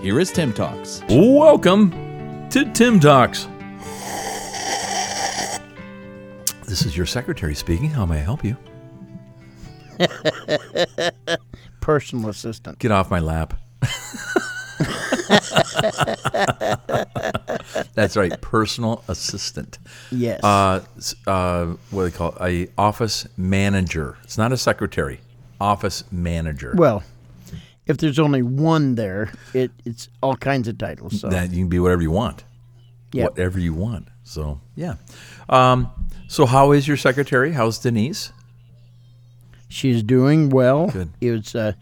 here is TIIM Talks. Welcome to TIIM Talks. This is your secretary speaking. How may I help you? Personal assistant. Get off my lap. That's right, personal assistant. Yes. Uh, uh, what do they call it? A office manager. It's not a secretary. Office manager. well, if there's only one there, it, it's all kinds of titles. So that you can be whatever you want. Whatever you want. So yeah. Um, so how is your secretary? How's Denise? she's doing well. Good. It was a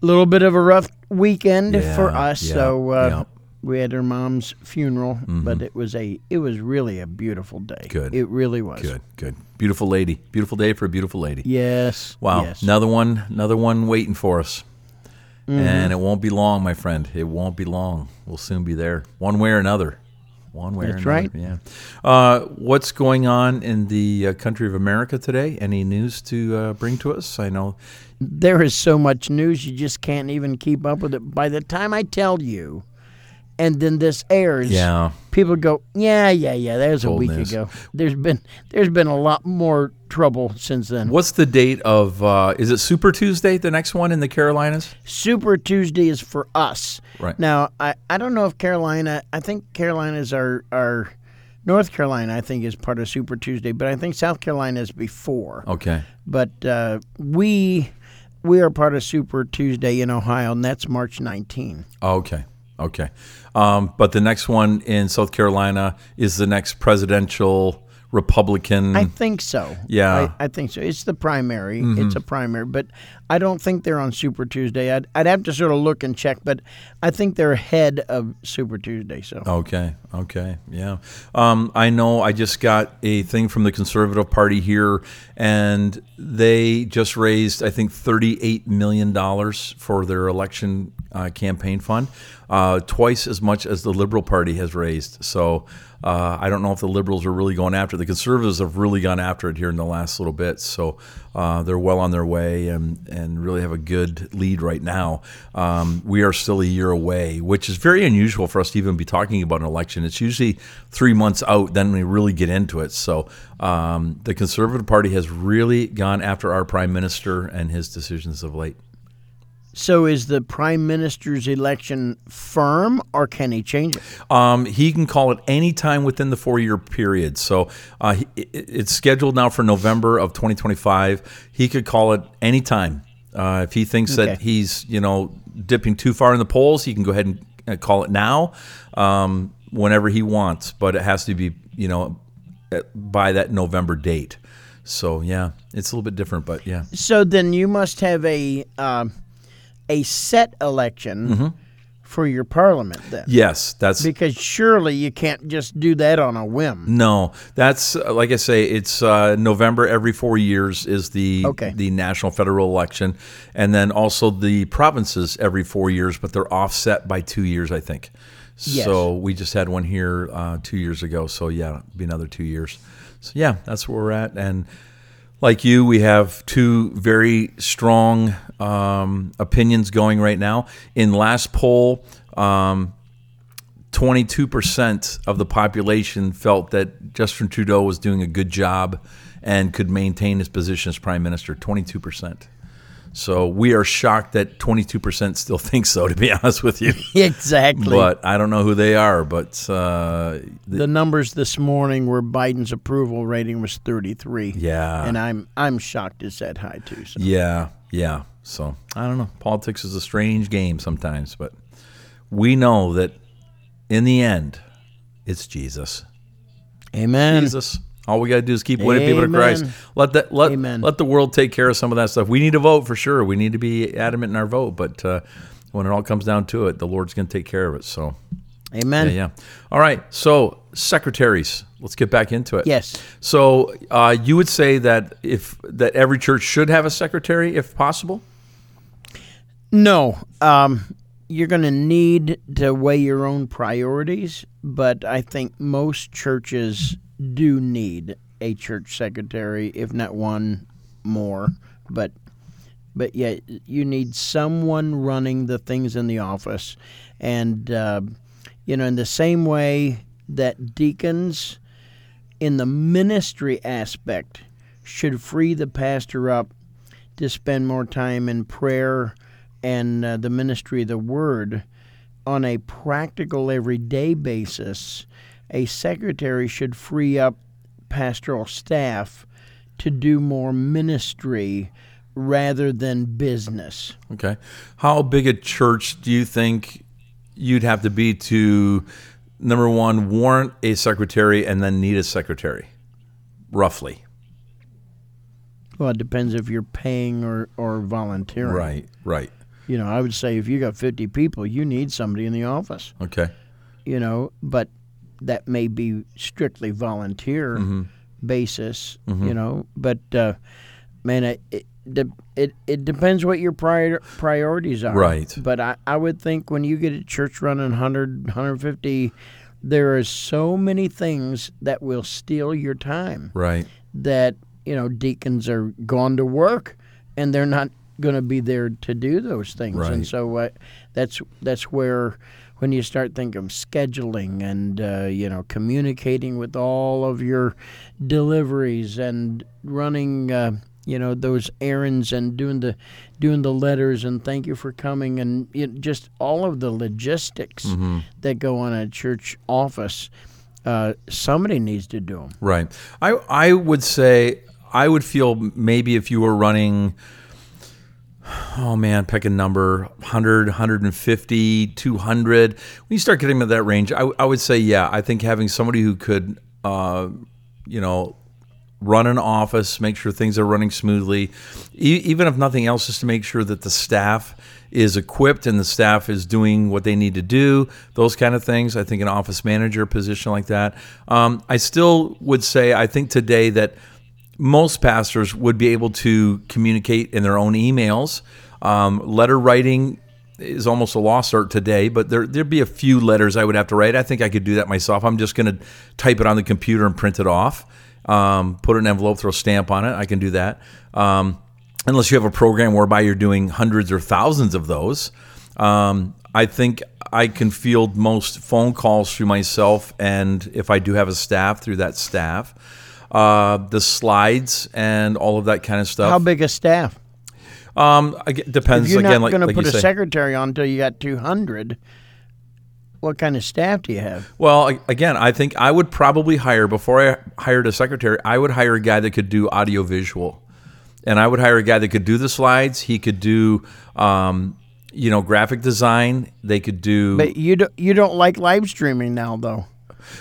little bit of a rough weekend for us. yeah, so uh, yeah. we had her mom's funeral, but it was a it was really a beautiful day. Good. It really was. Good, good. Beautiful lady. Beautiful day for a beautiful lady. Yes. Wow. Yes. Another one, another one waiting for us. Mm-hmm. And it won't be long, my friend. It won't be long. We'll soon be there, one way or another. One way That's or another. right. Yeah. Uh, what's going on in the uh, country of America today? Any news to uh, bring to us? I know. there is so much news you just can't even keep up with it. By the time I tell you, and then this airs, Yeah. people go, yeah, yeah, yeah. That was a week news. ago. There's been there's been a lot more trouble since then. What's the date of? Uh, is it Super Tuesday? The next one in the Carolinas? Super Tuesday is for us. Right. Now, I, I don't know if Carolina. I think Carolinas are are North Carolina. I think is part of Super Tuesday, but I think South Carolina is before. Okay. But uh, we we are part of Super Tuesday in Ohio, and that's March 19. Okay. Okay. Um, but the next one in South Carolina is the next presidential Republican. I think so. Yeah. Mm-hmm. I, I think so. It's the primary. It's a primary, but I don't think they're on Super Tuesday. I'd, I'd have to sort of look and check, but I think they're ahead of Super Tuesday. So Okay. Okay. Yeah. Um, I know. I just got a thing from the Conservative Party here, and they just raised, I think, thirty-eight million dollars for their election uh, campaign fund, uh, twice as much as the Liberal Party has raised. So. Uh, I don't know if the liberals are really going after it. The conservatives have really gone after it here in the last little bit, so uh, they're well on their way and, and really have a good lead right now. Um, we are still a year away, which is very unusual for us to even be talking about an election. It's usually three months out, then we really get into it. So um, the Conservative Party has really gone after our prime minister and his decisions of late. So is the prime minister's election firm, or can he change it? Um, he can call it any time within the four year period. So uh, he, it's scheduled now for November of 2025. He could call it any time. Uh, if he thinks that he's you know dipping too far in the polls, he can go ahead and uh, call it now, um, whenever he wants. But it has to be you know by that November date. So yeah, it's a little bit different, but yeah. So then you must have a um, a set election for your parliament then, Yes, that's because surely you can't just do that on a whim. No, that's uh, like I say. It's uh, November every four years is the Okay. the national federal election, and then also the provinces every four years, but they're offset by two years, I think. Yes. So we just had one here uh, two years ago. So yeah, it'll be another two years. So yeah, that's where we're at, and like you, we have two very strong um, opinions going right now. In last poll, um, 22% of the population felt that Justin Trudeau was doing a good job and could maintain his position as prime minister. 22%. So we are shocked that 22% still think so, to be honest with you. Exactly. But I don't know who they are. But uh, the numbers this morning were Biden's approval rating was 33. Yeah. And I'm I'm shocked it's that high too. So. yeah, yeah. So I don't know. Politics is a strange game sometimes, but we know that in the end, it's Jesus. Amen. Jesus. All we got to do is keep winning people to Christ. Let that let Amen. let the world take care of some of that stuff. We need to vote for sure. We need to be adamant in our vote, but uh, When it all comes down to it, the Lord's going to take care of it. So, Amen. yeah, yeah. All right. So, secretaries. Let's get back into it. Yes. So, uh, you would say that if that every church should have a secretary, if possible. No, um, you're going to need to weigh your own priorities, but I think most churches do need a church secretary, if not one more. But but yet you need someone running the things in the office, and uh, you know, in the same way that deacons, in the ministry aspect, should free the pastor up to spend more time in prayer and uh, the ministry of the word on a practical everyday basis a secretary should free up pastoral staff to do more ministry rather than business Okay. How big a church do you think you'd have to be to number one warrant a secretary and then need a secretary, roughly? well it depends if you're paying or, or volunteering Right. Right. you know i would say if you got 50 people you need somebody in the office Okay. you know, but that may be strictly volunteer Mm-hmm. basis, you know. But uh, man, it it, it it depends what your prior, priorities are. Right. But I, I would think when you get a church running 100, 150, there are so many things that will steal your time Right. that you know deacons are gone to work and they're not going to be there to do those things Right. and so uh, that's that's where when you start thinking of scheduling and uh, you know communicating with all of your deliveries and running uh, you know those errands and doing the doing the letters and thank you for coming and you know, just all of the logistics that go on a church office uh, somebody needs to do them Right. I I would say I would feel maybe if you were running oh man, pick a number 100, 150, 200. When you start getting to that range, I, I would say yeah, I think having somebody who could uh, you know run an office, make sure things are running smoothly, e- even if nothing else, just to make sure that the staff is equipped and the staff is doing what they need to do, those kind of things. I think an office manager position like that. Um, I still would say, I think today that most pastors would be able to communicate in their own emails. Um, letter writing is almost a lost art today, but there there'd be a few letters I would have to write. I think I could do that myself. I'm just going to type it on the computer and print it off. Um, put an envelope, throw a stamp on it. I can do that. Um, unless you have a program whereby you're doing hundreds or thousands of those. Um, I think I can field most phone calls through myself, and if I do have a staff, through that staff. Uh, the slides and all of that kind of stuff. how big a staff Um, I get- depends If you're again. not like, going to put a say. secretary on until you got 200, what kind of staff do you have? Well, again, I think I would probably hire before I hired a secretary. I would hire a guy that could do audio visual, and I would hire a guy that could do the slides. He could do, um, you know, graphic design. They could do. But you don't, you don't like live streaming now, though.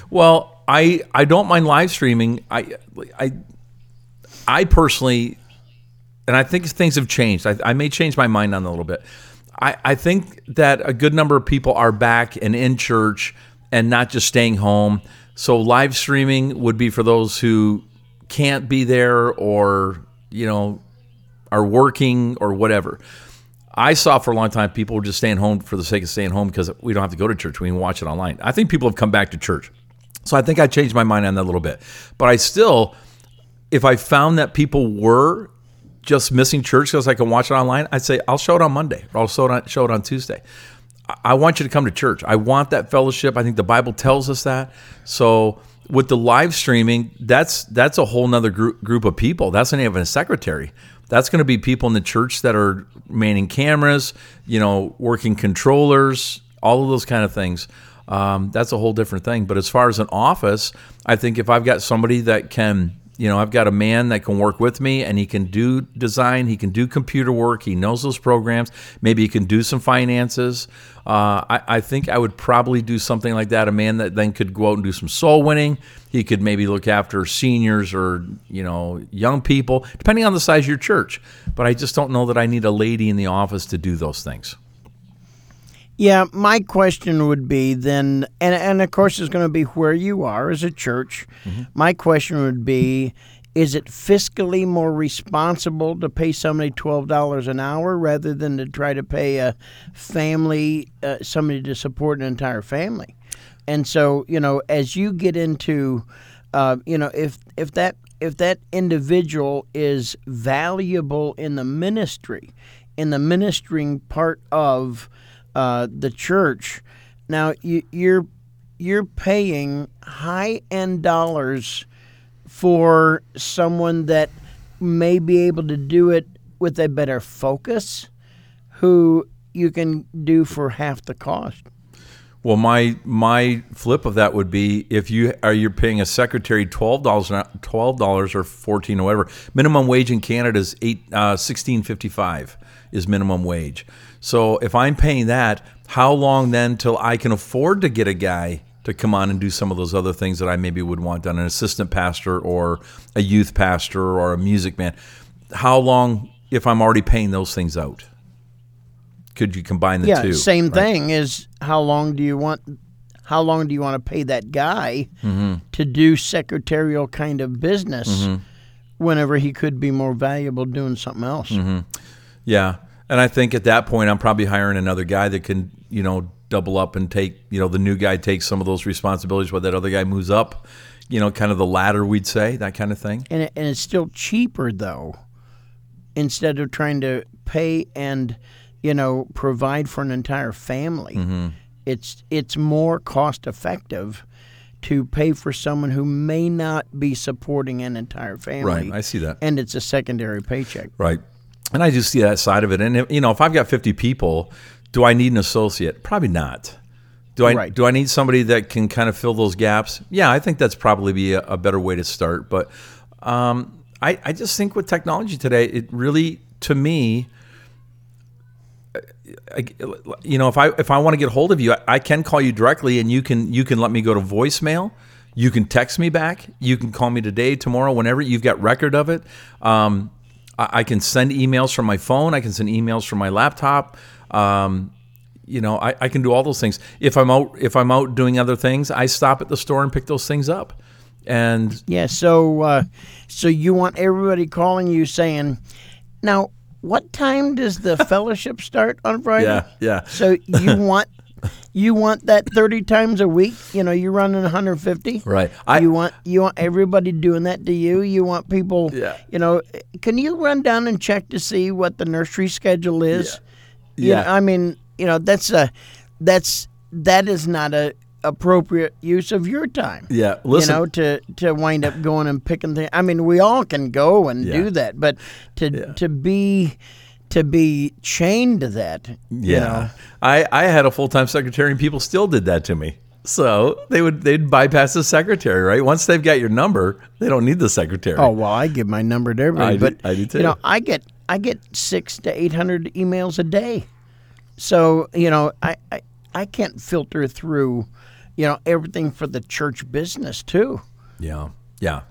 Well, I I don't mind live streaming. I I I personally, and I think things have changed. I, I may change my mind on a little bit. I, I think that a good number of people are back and in church and not just staying home. So live streaming would be for those who can't be there or you know are working or whatever. I saw for a long time people were just staying home for the sake of staying home because we don't have to go to church. We can watch it online. I think people have come back to church. So I think I changed my mind on that a little bit. But I still, if I found that people were just missing church because I can watch it online, I'd say I'll show it on Monday or I'll show it on, show it on Tuesday. I- want you to come to church. I want that fellowship. I think the Bible tells us that. So with the live streaming, that's that's a whole nother group group of people. That's not even a secretary. That's going to be people in the church that are manning cameras, you know, working controllers, all of those kind of things. Um, that's a whole different thing. But as far as an office, I think if I've got somebody that can you know, I've got a man that can work with me and he can do design, he can do computer work, he knows those programs. Maybe he can do some finances. Uh, I, I think I would probably do something like that. A man that then could go out and do some soul winning. He could maybe look after seniors or, you know, young people, depending on the size of your church. But I just don't know that I need a lady in the office to do those things. Yeah, my question would be then, and and of course it's going to be where you are as a church. My question would be, is it fiscally more responsible to pay somebody twelve dollars an hour rather than to try to pay a family uh, somebody to support an entire family? And so you know, as you get into, uh, you know, if if that if that individual is valuable in the ministry, in the ministering part of uh, the church. Now you, you're you're paying high end dollars for someone that may be able to do it with a better focus, who you can do for half the cost. Well, my my flip of that would be if you are you're paying a secretary twelve dollars twelve dollars or fourteen or whatever. Minimum wage in Canada is eight uh, sixteen fifty five is minimum wage. So if I'm paying that, how long then till I can afford to get a guy to come on and do some of those other things that I maybe would want done, an assistant pastor or a youth pastor or a music man? How long if I'm already paying those things out? Could you combine the yeah, two? same right? thing is how long do you want how long do you want to pay that guy Mm-hmm. to do secretarial kind of business Mm-hmm. whenever he could be more valuable doing something else? Mm-hmm. Yeah, and I think at that point I'm probably hiring another guy that can, you know, double up and take, you know, the new guy takes some of those responsibilities while that other guy moves up, you know, kind of the ladder we'd say, that kind of thing. And it, and it's still cheaper though. Instead of trying to pay and you know provide for an entire family, Mm-hmm. it's it's more cost effective to pay for someone who may not be supporting an entire family. Right, I see that. And it's a secondary paycheck. Right. And I just see that side of it. And if, you know, if I've got 50 people, do I need an associate? Probably not. Do I Right. do I need somebody that can kind of fill those gaps? Yeah, I think that's probably be a, a better way to start. But um, I, I just think with technology today, it really, to me, I, you know, if I if I want to get hold of you, I, I can call you directly, and you can you can let me go to voicemail. You can text me back. You can call me today, tomorrow, whenever. You've got record of it. Um, I, I can send emails from my phone. I can send emails from my laptop. Um, you know, I, I can do all those things. If I'm out if I'm out doing other things, I stop at the store and pick those things up. And Yeah, so uh, so you want everybody calling you saying, now what time does the fellowship start on Friday? Yeah, yeah. So you want you want that thirty times a week? You know, you're running 150. Right. I- you want you want everybody doing that to you. You want people. Yeah. You know, can you run down and check to see what the nursery schedule is? You Yeah. know, I mean, you know, that's a that's that is not a appropriate use of your time Yeah, listen- you know, to to wind up going and picking things. I mean, we all can go and Yeah. do that, but to to be to be chained to that, you Yeah, know, I I had a full time secretary, and people still did that to me. So they would they'd bypass the secretary, right? Once they've got your number, they don't need the secretary. Oh well, I give my number to everybody, I do- but I do too. you know, I get I get six to eight hundred emails a day, so you know, I, I I can't filter through, you know, everything for the church business too. Yeah, yeah,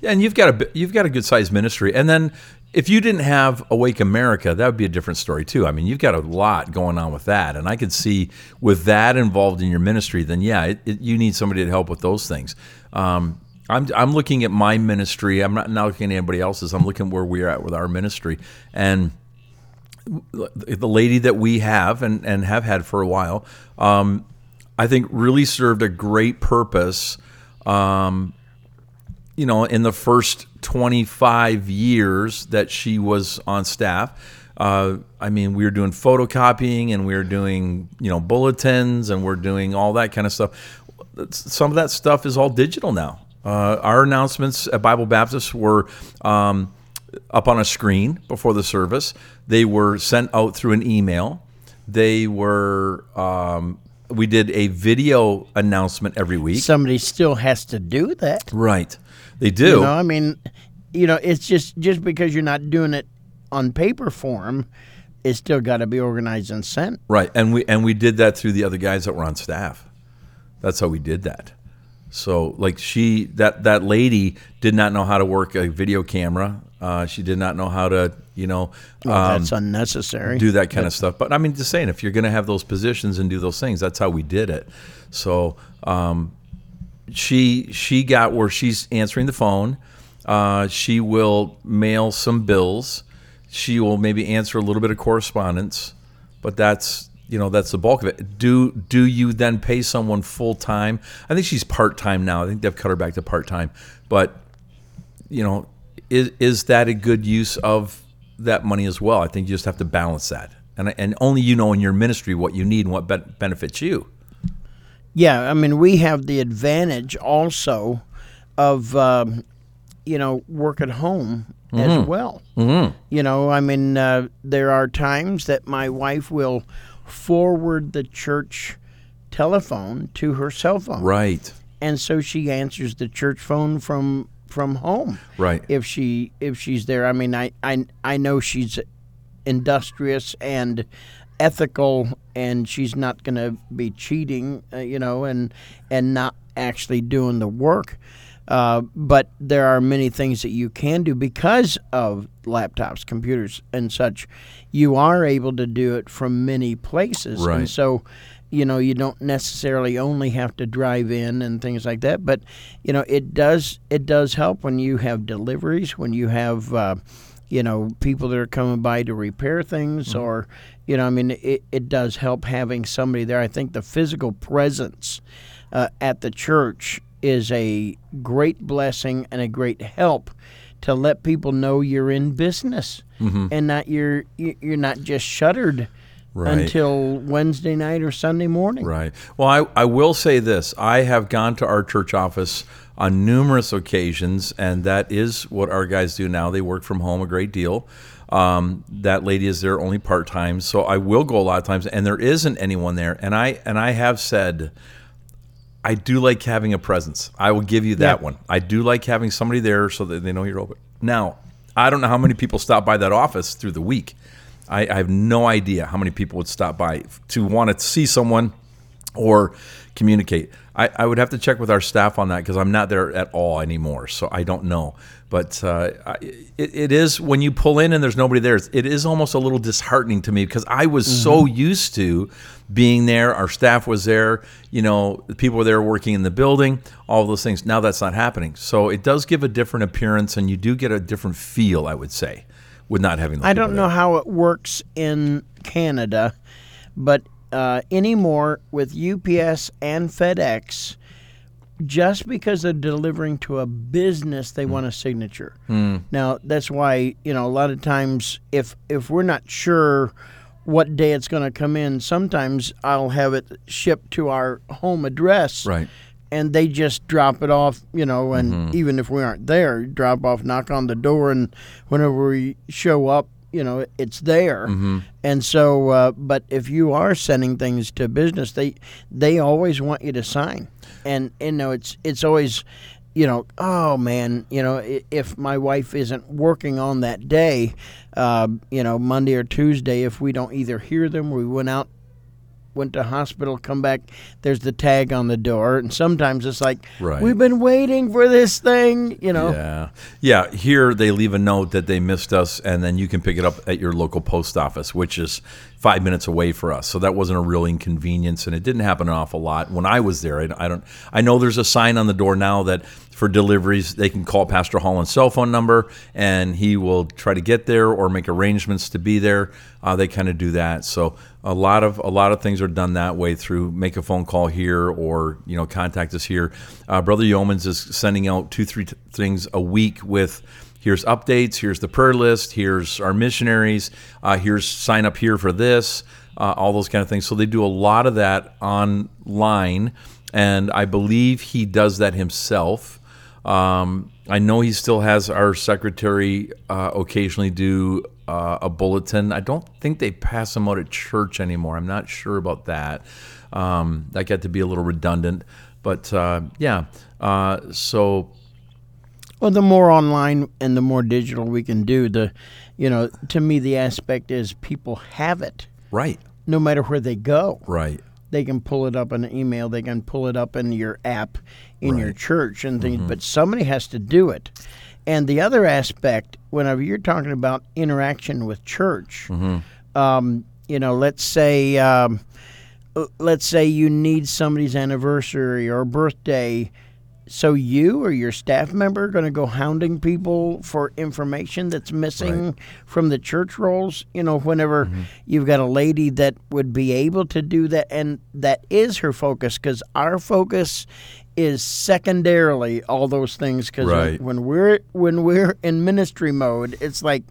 yeah. And you've got a you've got a good sized ministry, and then if you didn't have Awake America, that would be a different story too. I mean, you've got a lot going on with that, and I could see with that involved in your ministry, then yeah, it, it, you need somebody to help with those things. Um, I'm I'm looking at my ministry. I'm not, not looking at anybody else's. I'm looking where we're at with our ministry, and the lady that we have and, and have had for a while, um, I think really served a great purpose. Um, you know, in the first 25 years that she was on staff, uh, I mean, we were doing photocopying and we were doing, you know, bulletins and we're doing all that kind of stuff. Some of that stuff is all digital now. Uh, our announcements at Bible Baptist were um, up on a screen before the service. They were sent out through an email. They were. Um, we did a video announcement every week. Somebody still has to do that. Right. They do. You know, I mean, you know, it's just just because you're not doing it on paper form, it's still got to be organized and sent. Right, and we and we did that through the other guys that were on staff. That's how we did that. So, like she that that lady did not know how to work a video camera. Uh, she did not know how to, you know, Well, um, that's unnecessary. do that kind of stuff. But I mean, just saying, if you're going to have those positions and do those things, that's how we did it. So um, she she got where she's answering the phone. Uh, she will mail some bills. She will maybe answer a little bit of correspondence, but that's you know that's the bulk of it. Do do you then pay someone full time? I think she's part time now. I think they've cut her back to part time, but you know, is is that a good use of that money as well? I think you just have to balance that, and and only you know in your ministry what you need and what ben- benefits you. Yeah, I mean, we have the advantage also of, um, you know, work at home as well. Mm-hmm. You know, I mean, uh, there are times that my wife will forward the church telephone to her cell phone. Right, And so she answers the church phone from from home. right, If she if she's there. I mean, I I I know she's industrious and ethical and she's not going to be cheating, uh, you know, and and not actually doing the work. Uh, but there are many things that you can do because of laptops, computers, and such. You are able to do it from many places, Right. and so you know you don't necessarily only have to drive in and things like that. But you know it does it does help when you have deliveries, when you have uh, you know people that are coming by to repair things, or you know I mean it, it does help having somebody there. I think the physical presence uh, at the church is a great blessing and a great help to let people know you're in business and not you're you're not just shuttered Right. until Wednesday night or Sunday morning. right. Well, I I will say this: I have gone to our church office on numerous occasions, and that is what our guys do now. They work from home a great deal. Um, that lady is there only part time, so I will go a lot of times, and there isn't anyone there. And I and I have said I do like having a presence. I will give you that Yeah. one. I do like having somebody there so that they know you're open. Now, I don't know how many people stop by that office through the week. I, I have no idea how many people would stop by to want to see someone or communicate. I, I would have to check with our staff on that because I'm not there at all anymore, so I don't know. But uh, I, it, it is when you pull in and there's nobody there. It is almost a little disheartening to me because I was so used to being there. Our staff was there. You know, the people were there working in the building. All those things. Now that's not happening. So it does give a different appearance, and you do get a different feel. I would say with not having. I don't know there. how it works in Canada, but uh, anymore with UPS and FedEx, just because they're delivering to a business, they hmm. want a signature. Hmm. Now that's why you know a lot of times if if we're not sure what day it's going to come in, sometimes I'll have it shipped to our home address, Right. and they just drop it off, you know, and mm-hmm. even if we aren't there, drop off, knock on the door, and whenever we show up, you know, it's there. And so, uh, but if you are sending things to business, they they always want you to sign, and you know, it's it's always. You know, oh man, you know, if my wife isn't working on that day, uh, you know, Monday or Tuesday, if we don't either hear them we went out went to hospital, come back, there's the tag on the door, and sometimes it's like, Right. we've been waiting for this thing, you know. Yeah. Yeah. Here they leave a note that they missed us, and then you can pick it up at your local post office, which is five minutes away for us. So that wasn't a real inconvenience, and it didn't happen an awful lot when I was there. I, I don't. I know there's a sign on the door now that for deliveries they can call Pastor Holland's cell phone number, and he will try to get there or make arrangements to be there. Uh, they kind of do that. So a lot of a lot of things are done that way through make a phone call here or you know contact us here. Uh, Brother Yeomans is sending out two three t- things a week with here's updates, here's the prayer list, here's our missionaries, uh, here's sign up here for this, uh, all those kind of things. So they do a lot of that online, and I believe he does that himself. Um, I know he still has our secretary uh, occasionally do uh, a bulletin. I don't think they pass them out at church anymore. I'm not sure about that. Um, that got to be a little redundant, but uh, yeah. Uh, so Well, the more online and the more digital we can do, the, you know, to me, the aspect is people have it right, no matter where they go. right, They can pull it up in an email, they can pull it up in your app in your church and things, but somebody has to do it. And the other aspect, whenever you're talking about interaction with church, um, you know, let's say, um, uh, let's say you need somebody's anniversary or birthday. So you or your staff member are going to go hounding people for information that's missing from the church rolls. You know, whenever mm-hmm. you've got a lady that would be able to do that, and that is her focus, because our focus is secondarily all those things. Because Right. when we're when we're in ministry mode, it's like,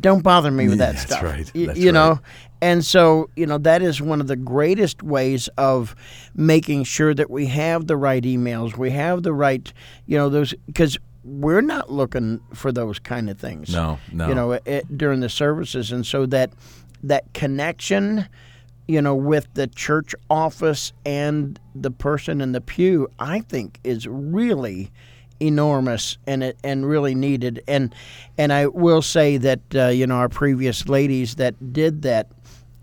don't bother me with Yeah, that that's stuff. right. You know, right. And so, you know, that is one of the greatest ways of making sure that we have the right emails, we have the right, you know, those, because we're not looking for those kind of things. No, no. You know, it, during the services. And so that, that connection, you know, with the church office and the person in the pew, I think is really enormous and it and really needed and and I will say that uh, you know our previous ladies that did that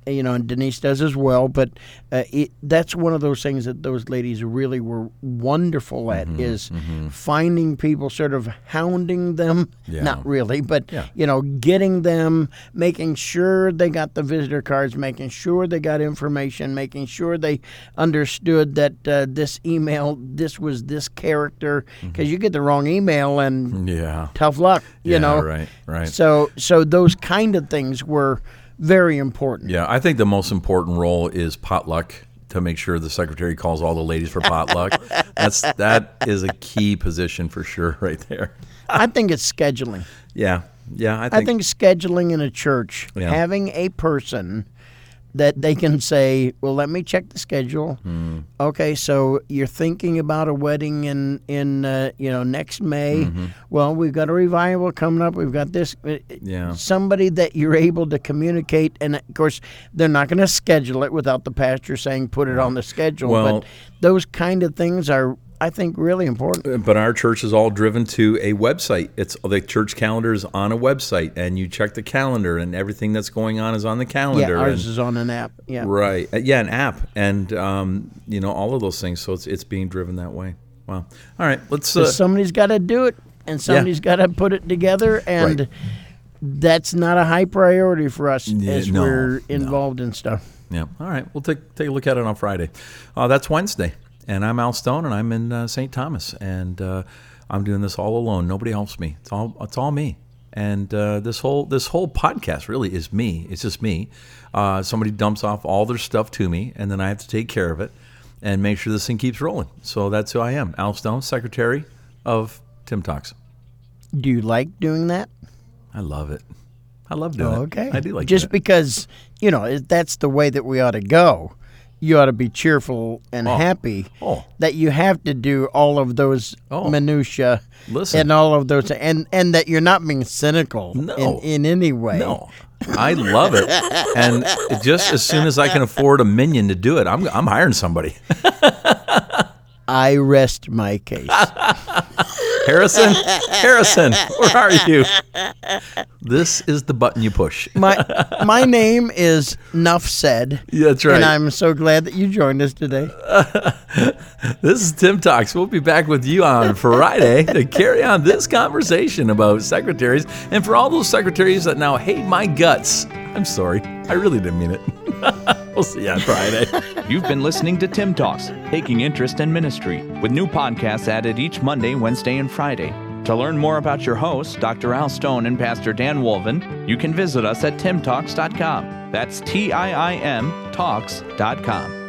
you know and Denise does as well but uh, it, that's one of those things that those ladies really were wonderful at Mm-hmm, is finding people sort of hounding them Yeah. not really but Yeah. you know getting them making sure they got the visitor cards making sure they got information making sure they understood that uh, this email this was this character Mm-hmm. because you get the wrong email and Yeah. tough luck you Yeah, know right, right. so so those kind of things were very important Yeah, I think the most important role is potluck to make sure the secretary calls all the ladies for potluck. That's that is a key position for sure, right there. i think it's scheduling Yeah, yeah. I I think, think scheduling in a church, Yeah. having a person that they can say, "Well, let me check the schedule." Hmm. Okay, so you're thinking about a wedding in in uh, you know next May. Mm-hmm. Well, we've got a revival coming up. We've got this. uh, Yeah. Somebody that you're able to communicate, and of course, they're not going to schedule it without the pastor saying, "Put it on the schedule." Well- but those kind of things are, I think, really important. but our church is all driven to a website. It's the church calendar is on a website, and you check the calendar, and everything that's going on is on the calendar. Yeah, ours and- is on an app. Yeah. Right. Uh, Yeah, an app, and um, you know all of those things. So it's it's being driven that way. Wow. All right. Let's. Uh, somebody's got to do it, and somebody's got to put it together, and Right. that's not a high priority for us Yeah, as no, we're no. involved in stuff. Yeah. All right. We'll take take a look at it on Friday. Uh, that's Wednesday, and I'm Al Stone, and I'm in uh, St. Thomas, and uh, I'm doing this all alone. Nobody helps me. It's all it's all me. And uh, this whole this whole podcast really is me. It's just me. Uh, somebody dumps off all their stuff to me, and then I have to take care of it and make sure this thing keeps rolling. So that's who I am, Al Stone, Secretary of TIIM Talks. Do you like doing that? I love it. I love doing Oh, it. okay. I do like just doing it. Just because you know that's the way that we ought to go. You ought to be cheerful and Oh. happy Oh. that you have to do all of those Oh. minutia Listen. and all of those, and and that you're not being cynical No. in, in any way. No, I love it, and just as soon as I can afford a minion to do it, I'm I'm hiring somebody. I rest my case. Harrison, Harrison, where are you? This is the button you push. my my name is Nuff Said. Yeah, that's right. And I'm so glad that you joined us today. This is TIIM Talks. We'll be back with you on Friday to carry on this conversation about secretaries, and for all those secretaries that now hate my guts, I'm sorry. I really didn't mean it. we'll see you on Friday. You've been listening to TIIM Talks, taking interest in ministry, with new podcasts added each Monday, Wednesday, and Friday. To learn more about your hosts, Dr. Al Stone and Pastor Dan Wolven, you can visit us at timtalks.com. That's T I I M talks.com.